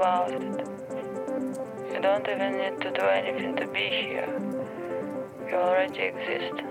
about it. You don't even need to do anything to be here. You already exist.